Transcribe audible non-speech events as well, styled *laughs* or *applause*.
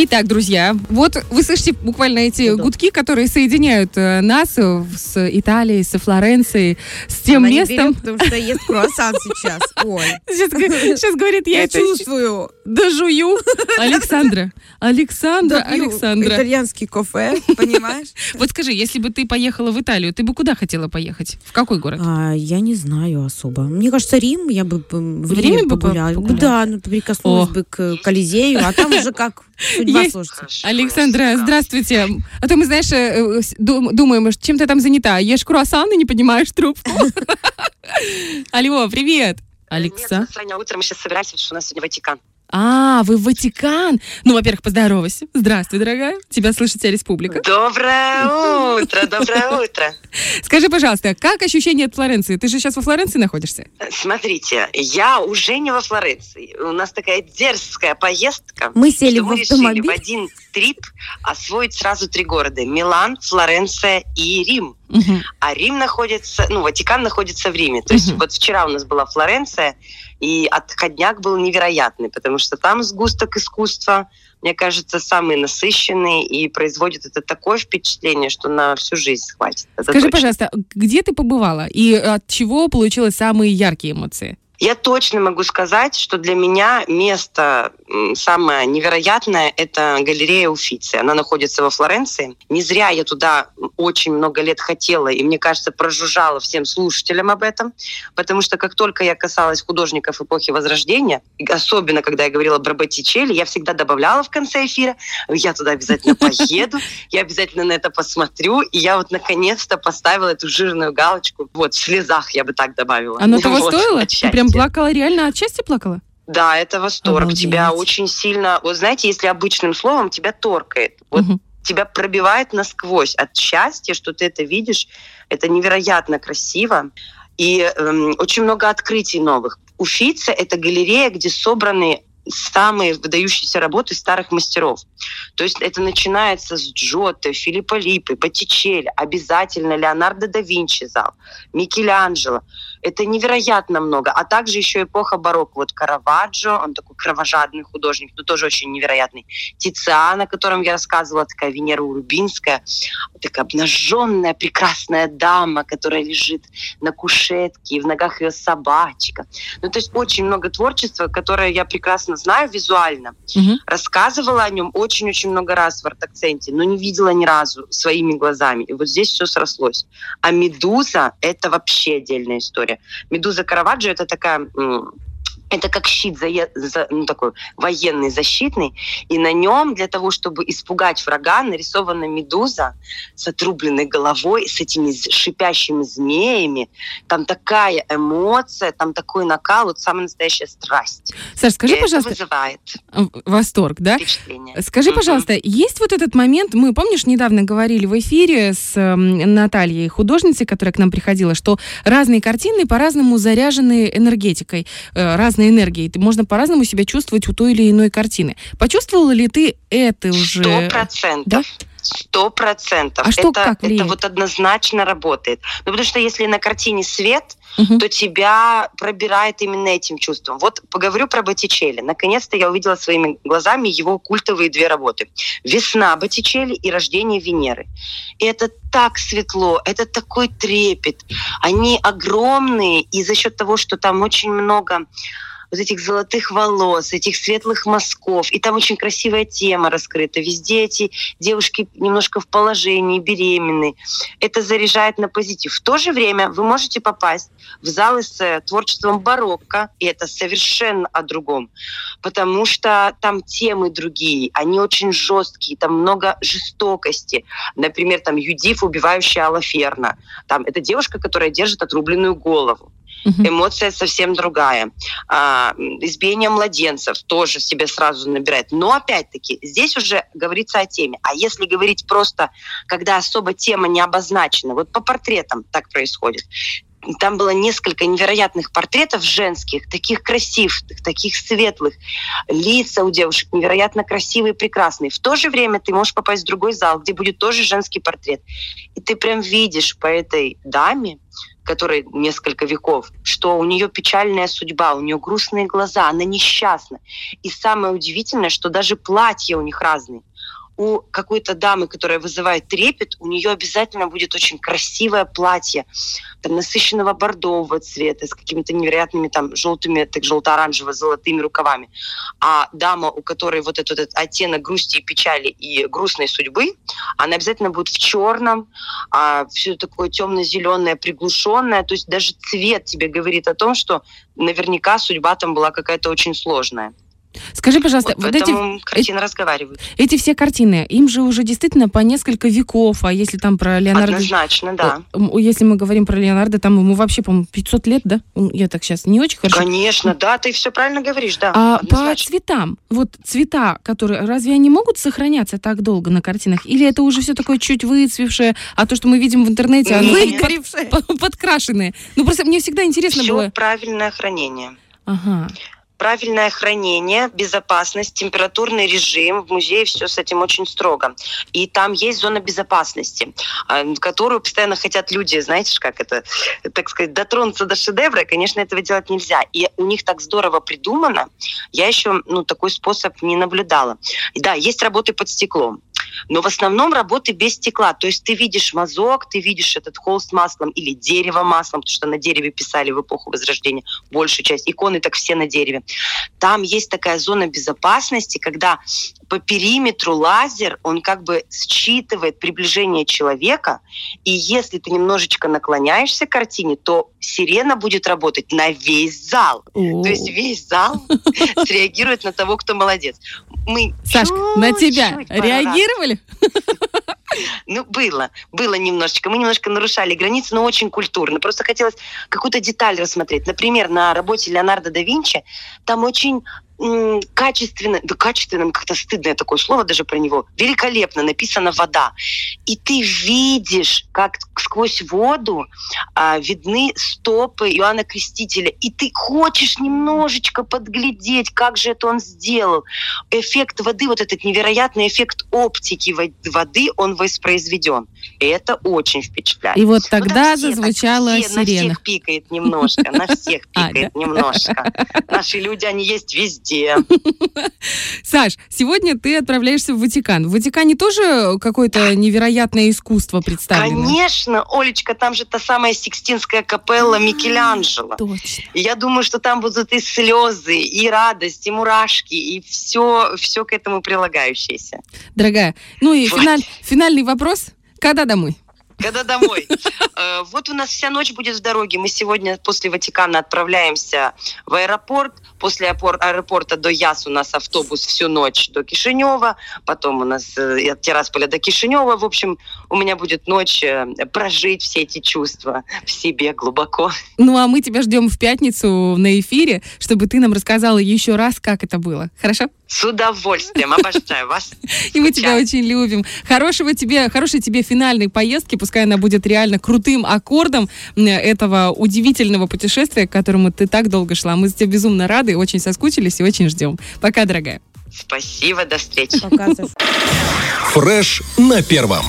Итак, друзья, вот вы слышите буквально эти Да. гудки, которые соединяют э, нас с Италией, со Флоренцией, с тем Она местом. берет, потому что ест круассан сейчас. *laughs* Ой, Сейчас, сейчас говорит, я, я это чувствую. дожую. *laughs* Александра, Александра, Да, пью Александра. Итальянский кофе, понимаешь? *laughs* Вот скажи, если бы ты поехала в Италию, ты бы куда хотела поехать? В какой город? А, я не знаю особо. Мне кажется, Рим, я бы в Риме, Риме бы погуляла. погуляла? Да, ну, прикоснулась О. бы к Колизею, а там уже как судьба Есть- сложится. Александра, здравствуйте. А то мы, знаешь, э, э, думаем, что чем ты там занята? Ешь круассан и не поднимаешь трубку. *laughs* Алло, привет. Алекса. Нет, сегодня утром мы сейчас собираемся, потому что у нас сегодня Ватикан. А, вы в Ватикан. Ну, во-первых, поздоровайся. Здравствуй, дорогая. Тебя слышит вся республика. Доброе утро, доброе *laughs* утро. Скажи, пожалуйста, как ощущение от Флоренции? Ты же сейчас во Флоренции находишься? Смотрите, я уже не во Флоренции. У нас такая дерзкая поездка. Мы сели что в мы решили в автомобиль. один трип освоить сразу три города. Милан, Флоренция и Рим. Мгм. А Рим находится, ну, Ватикан находится в Риме. То есть Мгм. вот вчера у нас была Флоренция, и отходняк был невероятный, потому что там сгусток искусства, мне кажется, самый насыщенный, и производит это такое впечатление, что на всю жизнь хватит. Это Скажи, точно. пожалуйста, где ты побывала и от чего получила самые яркие эмоции? Я точно могу сказать, что для меня место самое невероятное – это галерея Уффици. Она находится во Флоренции. Не зря я туда очень много лет хотела, и, мне кажется, прожужжала всем слушателям об этом, потому что как только я касалась художников эпохи Возрождения, особенно когда я говорила про Боттичелли, я всегда добавляла в конце эфира, я туда обязательно *laughs* поеду, я обязательно на это посмотрю, и я вот наконец-то поставила эту жирную галочку. Вот, в слезах я бы так добавила. Оно *laughs* того Вот, стоило? Ты прям счастья. плакала, реально от счастья плакала? Да, это восторг. Обалдеть. Тебя очень сильно... Вот знаете, если обычным словом, тебя торкает. Вот Мгм. тебя пробивает насквозь от счастья, что ты это видишь. Это невероятно красиво. И эм, очень много открытий новых. Уфица – это галерея, где собраны самые выдающиеся работы старых мастеров. То есть это начинается с Джотто, Филиппа Липпи, Боттичелли, обязательно Леонардо да Винчи зал, Микеланджело. Это невероятно много. А также еще эпоха барокко. Вот Караваджо, он такой кровожадный художник, но тоже очень невероятный. Тициана, о котором я рассказывала, такая Венера Урубинская, такая обнаженная прекрасная дама, которая лежит на кушетке, и в ногах ее собачка. Ну, то есть очень много творчества, которое я прекрасно знаю визуально. Мгм. Рассказывала о нем очень-очень много раз в арт-акценте, но не видела ни разу своими глазами. И вот здесь все срослось. А «Медуза» — это вообще отдельная история. «Медуза Караваджо» — это такая... это как щит зае- за- ну, такой военный, защитный. И на нем для того, чтобы испугать врага, нарисована медуза с отрубленной головой, с этими шипящими змеями. Там такая эмоция, там такой накал, вот самая настоящая страсть. Саш, скажи, И это пожалуйста, вызывает в- восторг, да? впечатление. Скажи, Мгм. пожалуйста, есть вот этот момент, мы, помнишь, недавно говорили в эфире с эм, Натальей, художницей, которая к нам приходила, что разные картины по-разному заряжены энергетикой, э, разной энергией. Ты- Можно по-разному себя чувствовать у той или иной картины. Почувствовала ли ты это уже? Сто процентов. Сто процентов. А что, это, как это вот однозначно работает. Ну, потому что если на картине свет, Мгм. то тебя пробирает именно этим чувством. Вот поговорю про Боттичелли. Наконец-то я увидела своими глазами его культовые две работы. «Весна» Боттичелли и «Рождение Венеры». И это так светло, это такой трепет. Они огромные, и за счет того, что там очень много вот этих золотых волос, этих светлых мазков. И там очень красивая тема раскрыта. Везде эти девушки немножко в положении, беременные. Это заряжает на позитив. В то же время вы можете попасть в залы с творчеством барокко, и это совершенно о другом. Потому что там темы другие, они очень жесткие, там много жестокости. Например, там Юдиф, убивающая Алаферна. Там это девушка, которая держит отрубленную голову Эмоция совсем другая. А, избиение младенцев тоже себе сразу набирает. Но опять-таки, здесь уже говорится о теме. А если говорить просто, когда особо тема не обозначена, вот по портретам так происходит. Там было несколько невероятных портретов женских, таких красивых, таких светлых. Лица у девушек невероятно красивые прекрасные. В то же время ты можешь попасть в другой зал, где будет тоже женский портрет. И ты прям видишь по этой даме, которой несколько веков, что у нее печальная судьба, у нее грустные глаза, она несчастна. И самое удивительное, что даже платья у них разные у какой-то дамы, которая вызывает трепет, у нее обязательно будет очень красивое платье, там, насыщенного бордового цвета, с какими-то невероятными там желтыми, так желто-оранжево-золотыми рукавами. А дама, у которой вот этот, этот оттенок грусти и печали и грустной судьбы, она обязательно будет в черном, а, все такое темно-зеленое, приглушенное. То есть даже цвет тебе говорит о том, что наверняка судьба там была какая-то очень сложная. Скажи, пожалуйста, вот, вот эти картины э, разговаривают. Эти все картины, им же уже действительно по несколько веков, а если там про Леонардо... Однозначно, да. Если мы говорим про Леонардо, там ему вообще, по-моему, 500 лет, да? Я так сейчас не очень хорошо... Конечно, да, ты все правильно говоришь, да. А однозначно. по цветам, вот цвета, которые, разве они могут сохраняться так долго на картинах? Или это уже все такое чуть выцвевшее, а то, что мы видим в интернете, оно под, *laughs* подкрашенное? Ну, просто мне всегда интересно все было... правильное хранение. Ага правильное хранение, безопасность, температурный режим. В музее все с этим очень строго. И там есть зона безопасности, а, которую постоянно хотят люди, знаете, как это, так сказать, дотронуться до шедевра. Конечно, этого делать нельзя. И у них так здорово придумано. Я еще ну, такой способ не наблюдала. Да, есть работы под стеклом. Но в основном работы без стекла. То есть ты видишь мазок, ты видишь этот холст маслом или дерево маслом, потому что на дереве писали в эпоху Возрождения большую часть. Иконы так все на дереве. Там есть такая зона безопасности, когда по периметру лазер, он как бы считывает приближение человека, и если ты немножечко наклоняешься к картине, то сирена будет работать на весь зал. То есть весь зал *laughs* среагирует на того, кто молодец. Мы Сашка, на тебя реагировали? Ну, было. Было немножечко. Мы немножко нарушали границы, но очень культурно. Просто хотелось какую-то деталь рассмотреть. Например, на работе Леонардо да Винчи там очень качественно, да качественным как-то стыдное такое слово даже про него, великолепно написана вода. И ты видишь, как сквозь воду а, видны стопы Иоанна Крестителя, и ты хочешь немножечко подглядеть, как же это он сделал. Эффект воды, вот этот невероятный эффект оптики воды, он воспроизведен. И это очень впечатляет. И вот тогда ну, зазвучала все, сирена. На всех пикает немножко, на всех *laughs* а, пикает немножко. Наши люди, они есть везде. *laughs* Саш, сегодня ты отправляешься в Ватикан. В Ватикане тоже какое-то невероятное искусство представлено? Конечно, Олечка, там же та самая Сикстинская капелла а, Микеланджело. Точно. я думаю, что там будут и слезы, и радость, и мурашки, и все, все к этому прилагающееся. Дорогая, ну и финаль, финальный вопрос. Когда домой? Когда домой? Э, вот у нас вся ночь будет в дороге. Мы сегодня после Ватикана отправляемся в аэропорт. После аэропорта до Яс у нас автобус всю ночь до Кишинева. Потом у нас э, от Тирасполя до Кишинева. В общем, у меня будет ночь э, прожить все эти чувства в себе глубоко. Ну, а мы тебя ждем в пятницу на эфире, чтобы ты нам рассказала еще раз, как это было. Хорошо? С удовольствием. Обожаю вас. *laughs* И мы тебя очень любим. Хорошего тебе, хорошей тебе финальной поездки. Пускай она будет реально крутым аккордом этого удивительного путешествия, к которому ты так долго шла. Мы за тебя безумно рады, очень соскучились и очень ждем. Пока, дорогая. Спасибо, до встречи. Пока, Фреш на первом.